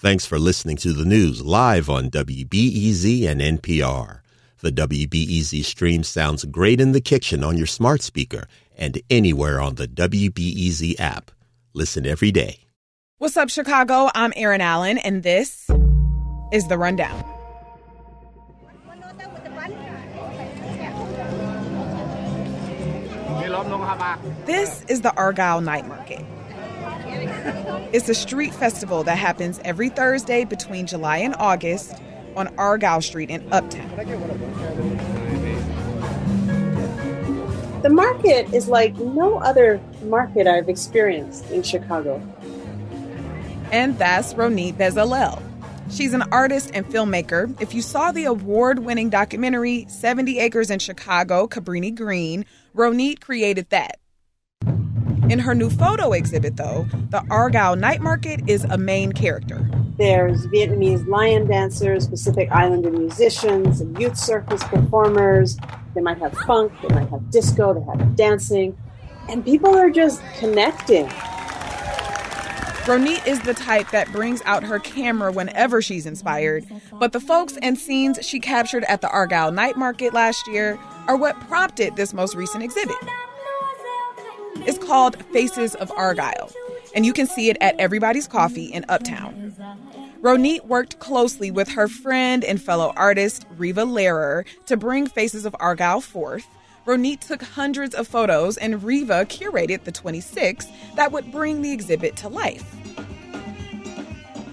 Thanks for listening to the news live on WBEZ and NPR. The WBEZ stream sounds great in the kitchen on your smart speaker and anywhere on the WBEZ app. Listen every day. What's up, Chicago? I'm Erin Allen, and this is The Rundown. This is the Argyle Night Market. It's a street festival that happens every Thursday between July and August on Argyle Street in Uptown. The market is like no other market I've experienced in Chicago. And that's Ronit Bezalel. She's an artist and filmmaker. If you saw the award winning documentary 70 Acres in Chicago, Cabrini Green, Ronit created that. In her new photo exhibit, though, the Argyle Night Market is a main character. There's Vietnamese lion dancers, Pacific Islander musicians, and youth circus performers. They might have funk, they might have disco, they have dancing, and people are just connecting. Ronit is the type that brings out her camera whenever she's inspired, but the folks and scenes she captured at the Argyle Night Market last year are what prompted this most recent exhibit. It's called Faces of Argyle, and you can see it at Everybody's Coffee in Uptown. Ronit worked closely with her friend and fellow artist Riva Lehrer to bring Faces of Argyle forth. Ronit took hundreds of photos, and Riva curated the 26 that would bring the exhibit to life.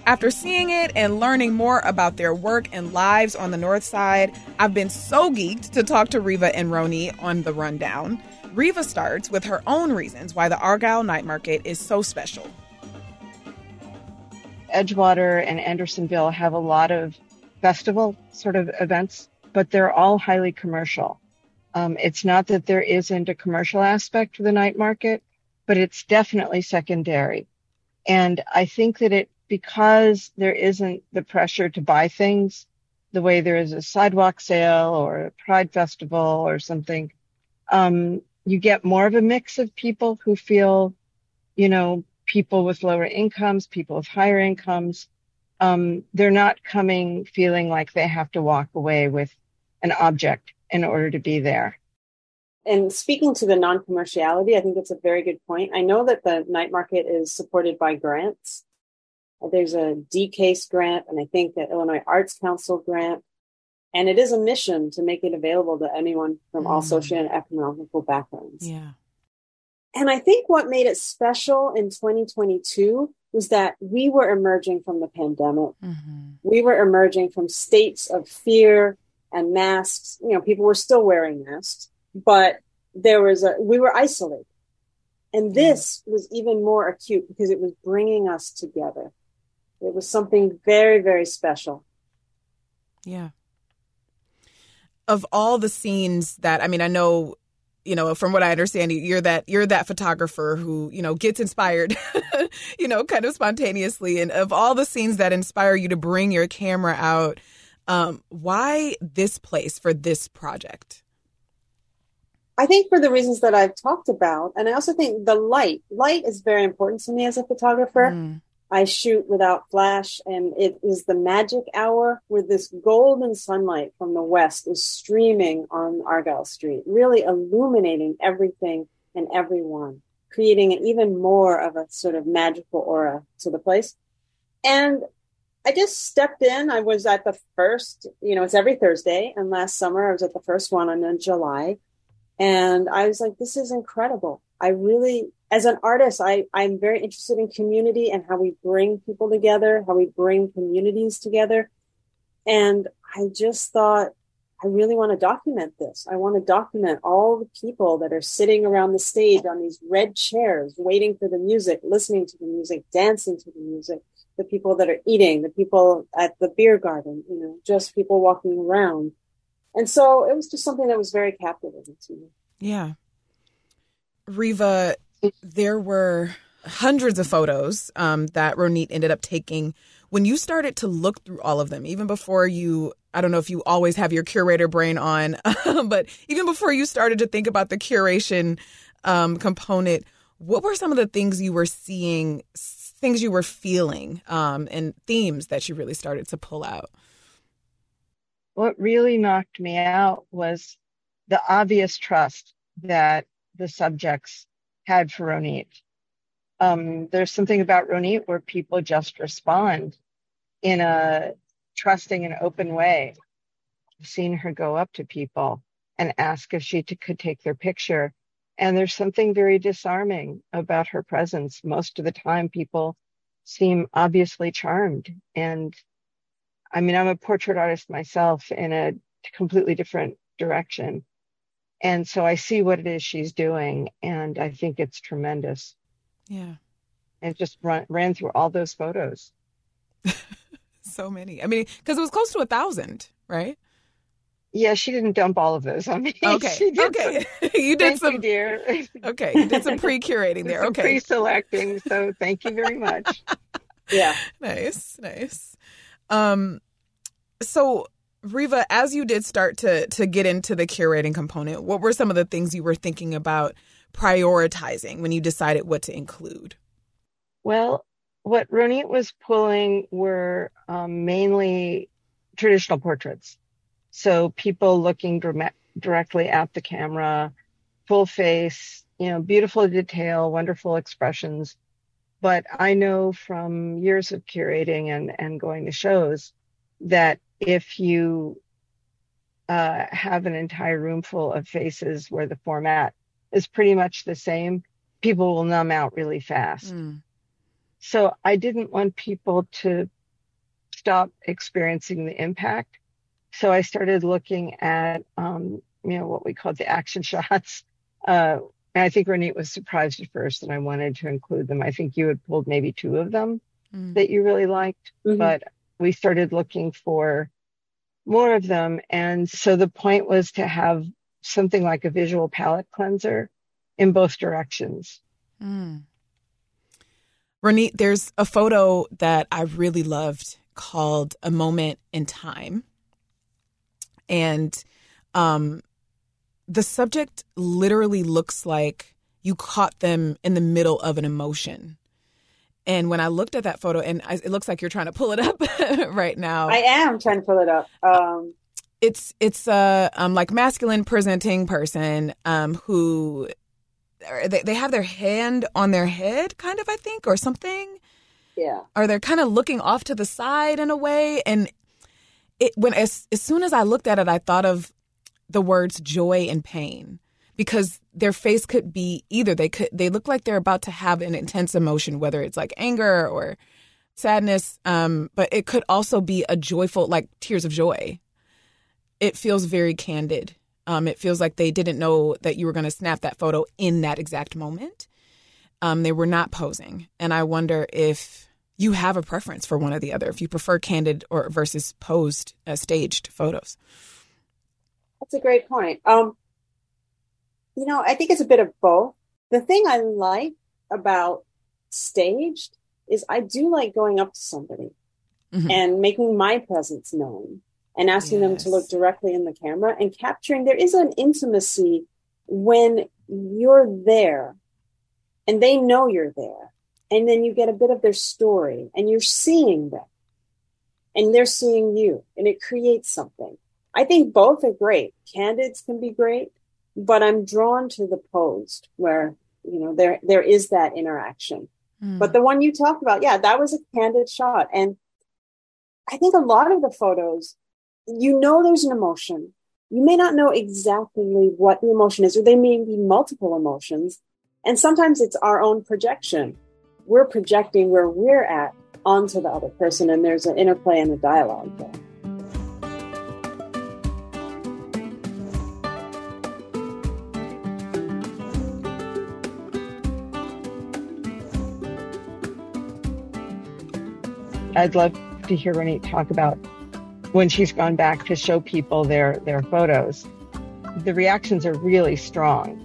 After seeing it and learning more about their work and lives on the North Side, I've been so geeked to talk to Riva and Ronit on the rundown. Riva starts with her own reasons why the Argyle Night Market is so special. Edgewater and Andersonville have a lot of festival sort of events, but they're all highly commercial. Um, it's not that there isn't a commercial aspect to the night market, but it's definitely secondary. And I think that it, because there isn't the pressure to buy things the way there is a sidewalk sale or a pride festival or something, um, you get more of a mix of people who feel, you know, people with lower incomes, people with higher incomes. Um, they're not coming feeling like they have to walk away with an object in order to be there. And speaking to the non commerciality, I think it's a very good point. I know that the night market is supported by grants. There's a DCASE grant, and I think the Illinois Arts Council grant. And it is a mission to make it available to anyone from mm. all social and economical backgrounds. Yeah. And I think what made it special in 2022 was that we were emerging from the pandemic. Mm-hmm. We were emerging from states of fear and masks. You know, people were still wearing masks, but there was a, we were isolated. And this yeah. was even more acute because it was bringing us together. It was something very, very special. Yeah of all the scenes that I mean, I know, you know, from what I understand, you're that you're that photographer who you know gets inspired, you know, kind of spontaneously. And of all the scenes that inspire you to bring your camera out, um, why this place for this project? I think for the reasons that I've talked about, and I also think the light. Light is very important to me as a photographer. Mm. I shoot without flash, and it is the magic hour where this golden sunlight from the west is streaming on Argyle Street, really illuminating everything and everyone, creating an even more of a sort of magical aura to the place. And I just stepped in. I was at the first, you know, it's every Thursday, and last summer I was at the first one in July. And I was like, this is incredible. I really as an artist, I, I'm very interested in community and how we bring people together, how we bring communities together. And I just thought, I really want to document this. I want to document all the people that are sitting around the stage on these red chairs, waiting for the music, listening to the music, dancing to the music, the people that are eating, the people at the beer garden, you know, just people walking around. And so it was just something that was very captivating to me. Yeah. Riva, there were hundreds of photos um, that Ronit ended up taking. When you started to look through all of them, even before you, I don't know if you always have your curator brain on, but even before you started to think about the curation um, component, what were some of the things you were seeing things you were feeling um, and themes that you really started to pull out? What really knocked me out was the obvious trust that the subjects had for Ronit. Um, there's something about Ronit where people just respond in a trusting and open way. I've seen her go up to people and ask if she t- could take their picture. And there's something very disarming about her presence. Most of the time, people seem obviously charmed. And I mean, I'm a portrait artist myself in a completely different direction. And so I see what it is she's doing, and I think it's tremendous. Yeah. And just run, ran through all those photos. so many. I mean, because it was close to a thousand, right? Yeah, she didn't dump all of those on me. Okay. okay. Some, you did some, you, dear. okay. You did some pre-curating there. Okay. Pre-selecting. So thank you very much. yeah. Nice. Nice. Um. So Riva, as you did start to to get into the curating component, what were some of the things you were thinking about prioritizing when you decided what to include? Well, what Ronit was pulling were um, mainly traditional portraits. So people looking directly at the camera, full face, you know, beautiful detail, wonderful expressions. But I know from years of curating and, and going to shows that if you uh, have an entire room full of faces where the format is pretty much the same, people will numb out really fast. Mm. So I didn't want people to stop experiencing the impact. So I started looking at, um, you know, what we called the action shots. Uh, and I think Ronit was surprised at first and I wanted to include them. I think you had pulled maybe two of them mm. that you really liked, mm-hmm. but we started looking for more of them. And so the point was to have something like a visual palate cleanser in both directions. Mm. There's a photo that I really loved called A Moment in Time. And um, the subject literally looks like you caught them in the middle of an emotion. And when I looked at that photo, and I, it looks like you're trying to pull it up right now. I am trying to pull it up. Um, it's it's a um, like masculine presenting person um, who they, they have their hand on their head, kind of, I think, or something. Yeah. Or they're kind of looking off to the side in a way. And it when as as soon as I looked at it, I thought of the words joy and pain because their face could be either they could they look like they're about to have an intense emotion whether it's like anger or sadness um, but it could also be a joyful like tears of joy. It feels very candid. Um, it feels like they didn't know that you were going to snap that photo in that exact moment. Um, they were not posing. And i wonder if you have a preference for one or the other if you prefer candid or versus posed uh, staged photos. That's a great point. Um, you know, I think it's a bit of both. The thing I like about staged is I do like going up to somebody mm-hmm. and making my presence known and asking yes. them to look directly in the camera and capturing. There is an intimacy when you're there and they know you're there. And then you get a bit of their story and you're seeing them and they're seeing you and it creates something. I think both are great. Candids can be great but I'm drawn to the posed where, you know, there, there is that interaction. Mm. But the one you talked about, yeah, that was a candid shot. And I think a lot of the photos, you know, there's an emotion. You may not know exactly what the emotion is, or they may be multiple emotions. And sometimes it's our own projection. We're projecting where we're at onto the other person, and there's an interplay and a dialogue there. I'd love to hear Renee talk about when she's gone back to show people their, their photos. The reactions are really strong.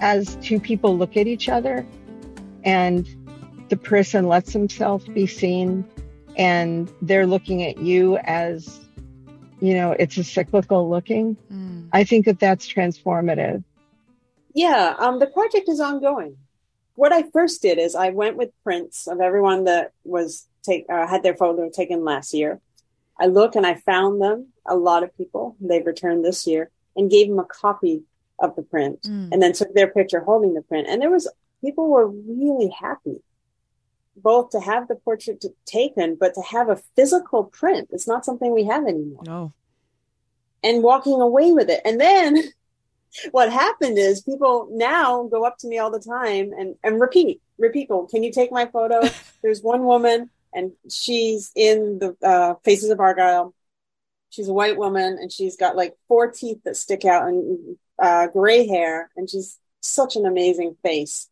As two people look at each other and the person lets himself be seen and they're looking at you as, you know, it's a cyclical looking. Mm. I think that that's transformative. Yeah, um, the project is ongoing what I first did is I went with prints of everyone that was take uh, had their photo taken last year. I looked and I found them. A lot of people they've returned this year and gave them a copy of the print, mm. and then took their picture holding the print. And there was people were really happy, both to have the portrait taken, but to have a physical print. It's not something we have anymore. No. And walking away with it, and then what happened is people now go up to me all the time and, and repeat, repeat, can you take my photo? There's one woman and she's in the uh, Faces of Argyle. She's a white woman and she's got like four teeth that stick out and uh, gray hair and she's such an amazing face.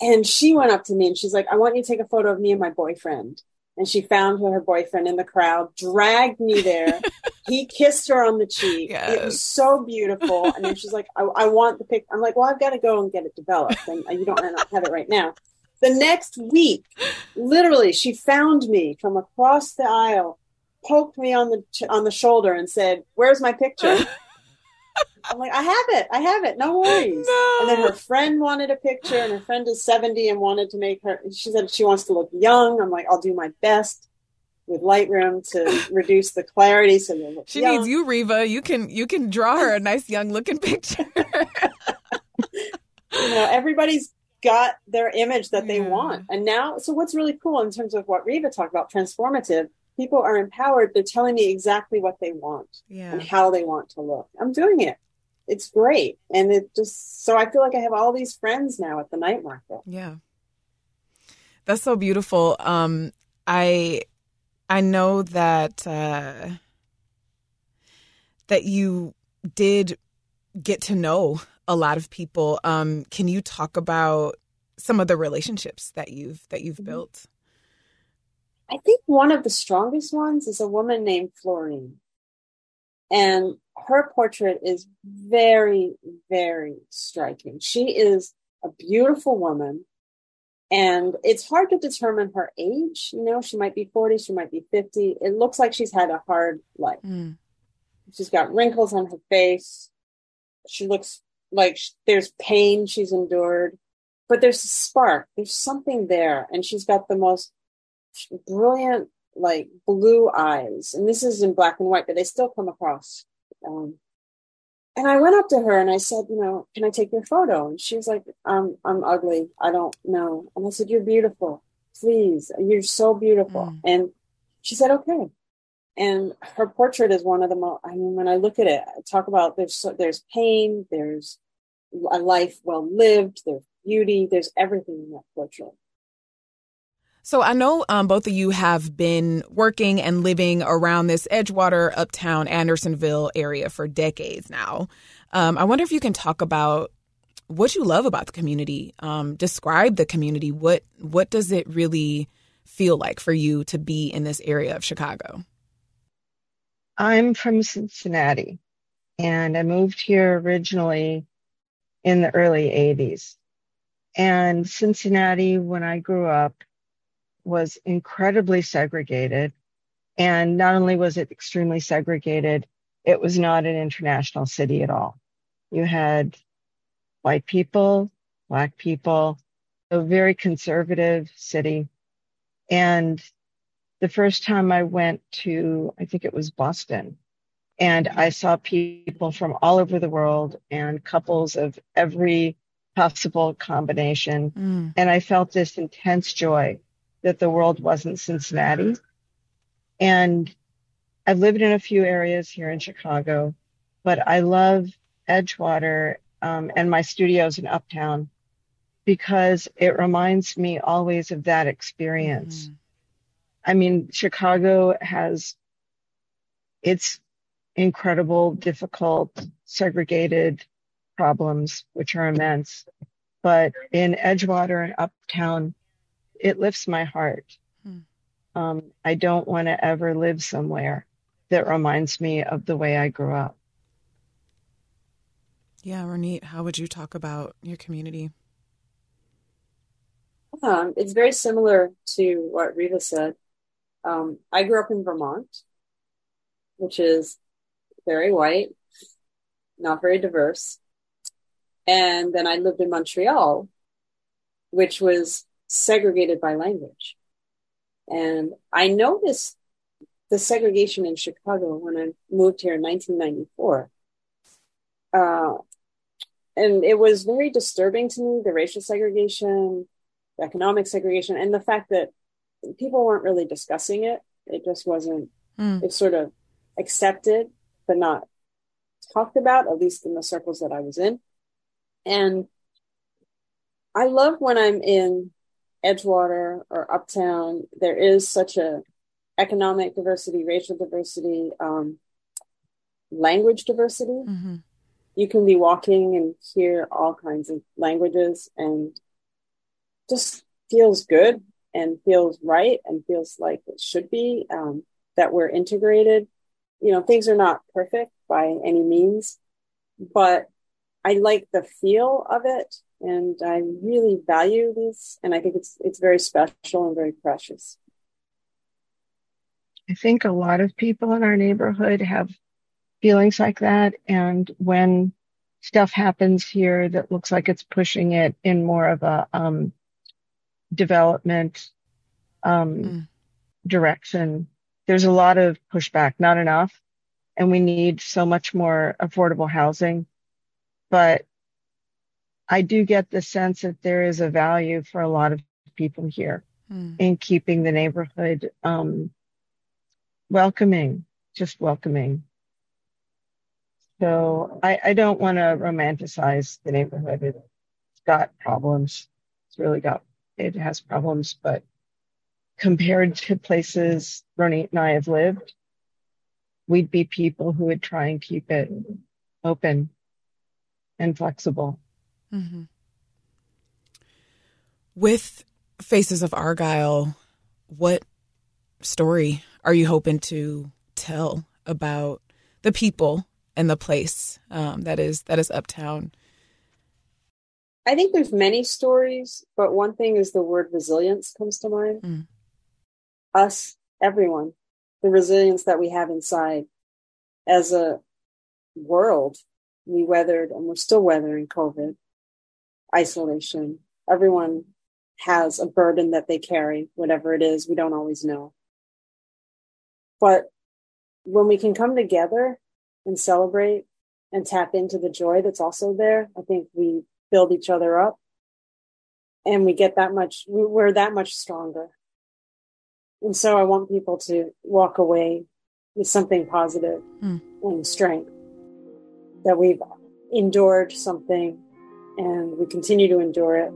And she went up to me and she's like, I want you to take a photo of me and my boyfriend and she found her boyfriend in the crowd, dragged me there. he kissed her on the cheek. Yes. It was so beautiful. And then she's like, I, I want the pic. I'm like, well, I've got to go and get it developed. And you don't have it right now. The next week, literally, she found me from across the aisle, poked me on the on the shoulder, and said, "Where's my picture?" I'm like, I have it. I have it. No worries. No. And then her friend wanted a picture, and her friend is 70 and wanted to make her, she said she wants to look young. I'm like, I'll do my best with Lightroom to reduce the clarity so She young. needs you, Riva. You can you can draw her a nice young looking picture. you know, everybody's got their image that they yeah. want. And now, so what's really cool in terms of what Riva talked about, transformative, people are empowered. They're telling me exactly what they want yeah. and how they want to look. I'm doing it it's great. And it just, so I feel like I have all these friends now at the night market. Yeah. That's so beautiful. Um, I, I know that, uh, that you did get to know a lot of people. Um, can you talk about some of the relationships that you've that you've mm-hmm. built? I think one of the strongest ones is a woman named Florine. And her portrait is very, very striking. She is a beautiful woman. And it's hard to determine her age. You know, she might be 40, she might be 50. It looks like she's had a hard life. Mm. She's got wrinkles on her face. She looks like there's pain she's endured, but there's a spark. There's something there. And she's got the most brilliant like blue eyes, and this is in black and white, but they still come across. Um, and I went up to her and I said, you know, can I take your photo? And she was like, um, I'm ugly. I don't know. And I said, you're beautiful. Please, you're so beautiful. Mm. And she said, okay. And her portrait is one of the most. I mean, when I look at it, I talk about there's so, there's pain, there's a life well lived, there's beauty, there's everything in that portrait. So I know um, both of you have been working and living around this Edgewater, Uptown, Andersonville area for decades now. Um, I wonder if you can talk about what you love about the community. Um, describe the community. What what does it really feel like for you to be in this area of Chicago? I'm from Cincinnati, and I moved here originally in the early 80s. And Cincinnati, when I grew up, was incredibly segregated. And not only was it extremely segregated, it was not an international city at all. You had white people, black people, a very conservative city. And the first time I went to, I think it was Boston, and I saw people from all over the world and couples of every possible combination. Mm. And I felt this intense joy that the world wasn't Cincinnati. And I've lived in a few areas here in Chicago, but I love Edgewater um, and my studios in Uptown because it reminds me always of that experience. Mm-hmm. I mean, Chicago has its incredible, difficult, segregated problems, which are immense. But in Edgewater and Uptown, it lifts my heart. Hmm. Um, I don't want to ever live somewhere that reminds me of the way I grew up. Yeah, Ronit, how would you talk about your community? Um, it's very similar to what Riva said. Um, I grew up in Vermont, which is very white, not very diverse. And then I lived in Montreal, which was segregated by language. And I noticed the segregation in Chicago when I moved here in 1994. Uh, and it was very disturbing to me the racial segregation, the economic segregation, and the fact that people weren't really discussing it. It just wasn't, mm. it's sort of accepted, but not talked about, at least in the circles that I was in. And I love when I'm in Edgewater or Uptown, there is such a economic diversity, racial diversity, um, language diversity. Mm-hmm. You can be walking and hear all kinds of languages and just feels good and feels right and feels like it should be um, that we're integrated. You know, things are not perfect by any means, but I like the feel of it and I really value this and I think it's it's very special and very precious. I think a lot of people in our neighborhood have feelings like that and when stuff happens here that looks like it's pushing it in more of a um, development um, mm. direction there's a lot of pushback not enough and we need so much more affordable housing. But I do get the sense that there is a value for a lot of people here mm. in keeping the neighborhood um, welcoming, just welcoming. So I, I don't want to romanticize the neighborhood. It's got problems. It's really got, it has problems, but compared to places Ronit and I have lived, we'd be people who would try and keep it open and flexible. Mm-hmm. With Faces of Argyle, what story are you hoping to tell about the people and the place um, that is that is Uptown? I think there's many stories, but one thing is the word resilience comes to mind. Mm. Us, everyone, the resilience that we have inside as a world. We weathered and we're still weathering COVID, isolation. Everyone has a burden that they carry, whatever it is. We don't always know. But when we can come together and celebrate and tap into the joy that's also there, I think we build each other up and we get that much, we're that much stronger. And so I want people to walk away with something positive mm. and strength that we've endured something and we continue to endure it,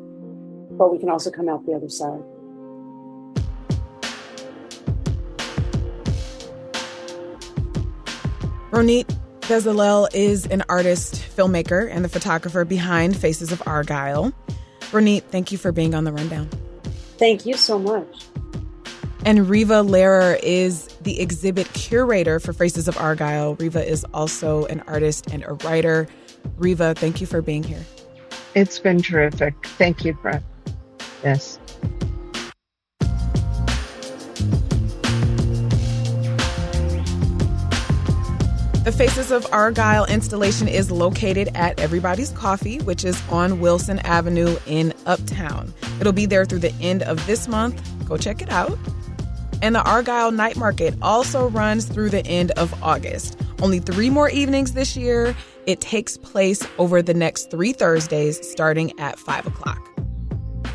but we can also come out the other side. Ronit Bezalel is an artist, filmmaker, and the photographer behind Faces of Argyle. Ronit, thank you for being on the rundown. Thank you so much. And Riva Lehrer is the exhibit curator for Faces of Argyle. Riva is also an artist and a writer. Riva, thank you for being here. It's been terrific. Thank you, Brett. Yes. The Faces of Argyle installation is located at Everybody's Coffee, which is on Wilson Avenue in Uptown. It'll be there through the end of this month. Go check it out. And the Argyle Night Market also runs through the end of August. Only three more evenings this year. It takes place over the next three Thursdays starting at 5 o'clock.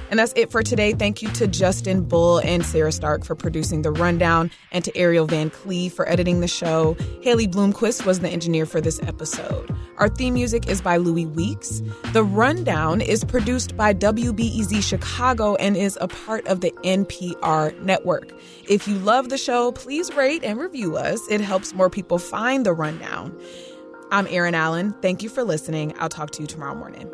And that's it for today. Thank you to Justin Bull and Sarah Stark for producing the rundown, and to Ariel Van Cleave for editing the show. Haley Bloomquist was the engineer for this episode. Our theme music is by Louis Weeks. The rundown is produced by WBEZ Chicago and is a part of the NPR network. If you love the show, please rate and review us. It helps more people find the rundown. I'm Erin Allen. Thank you for listening. I'll talk to you tomorrow morning.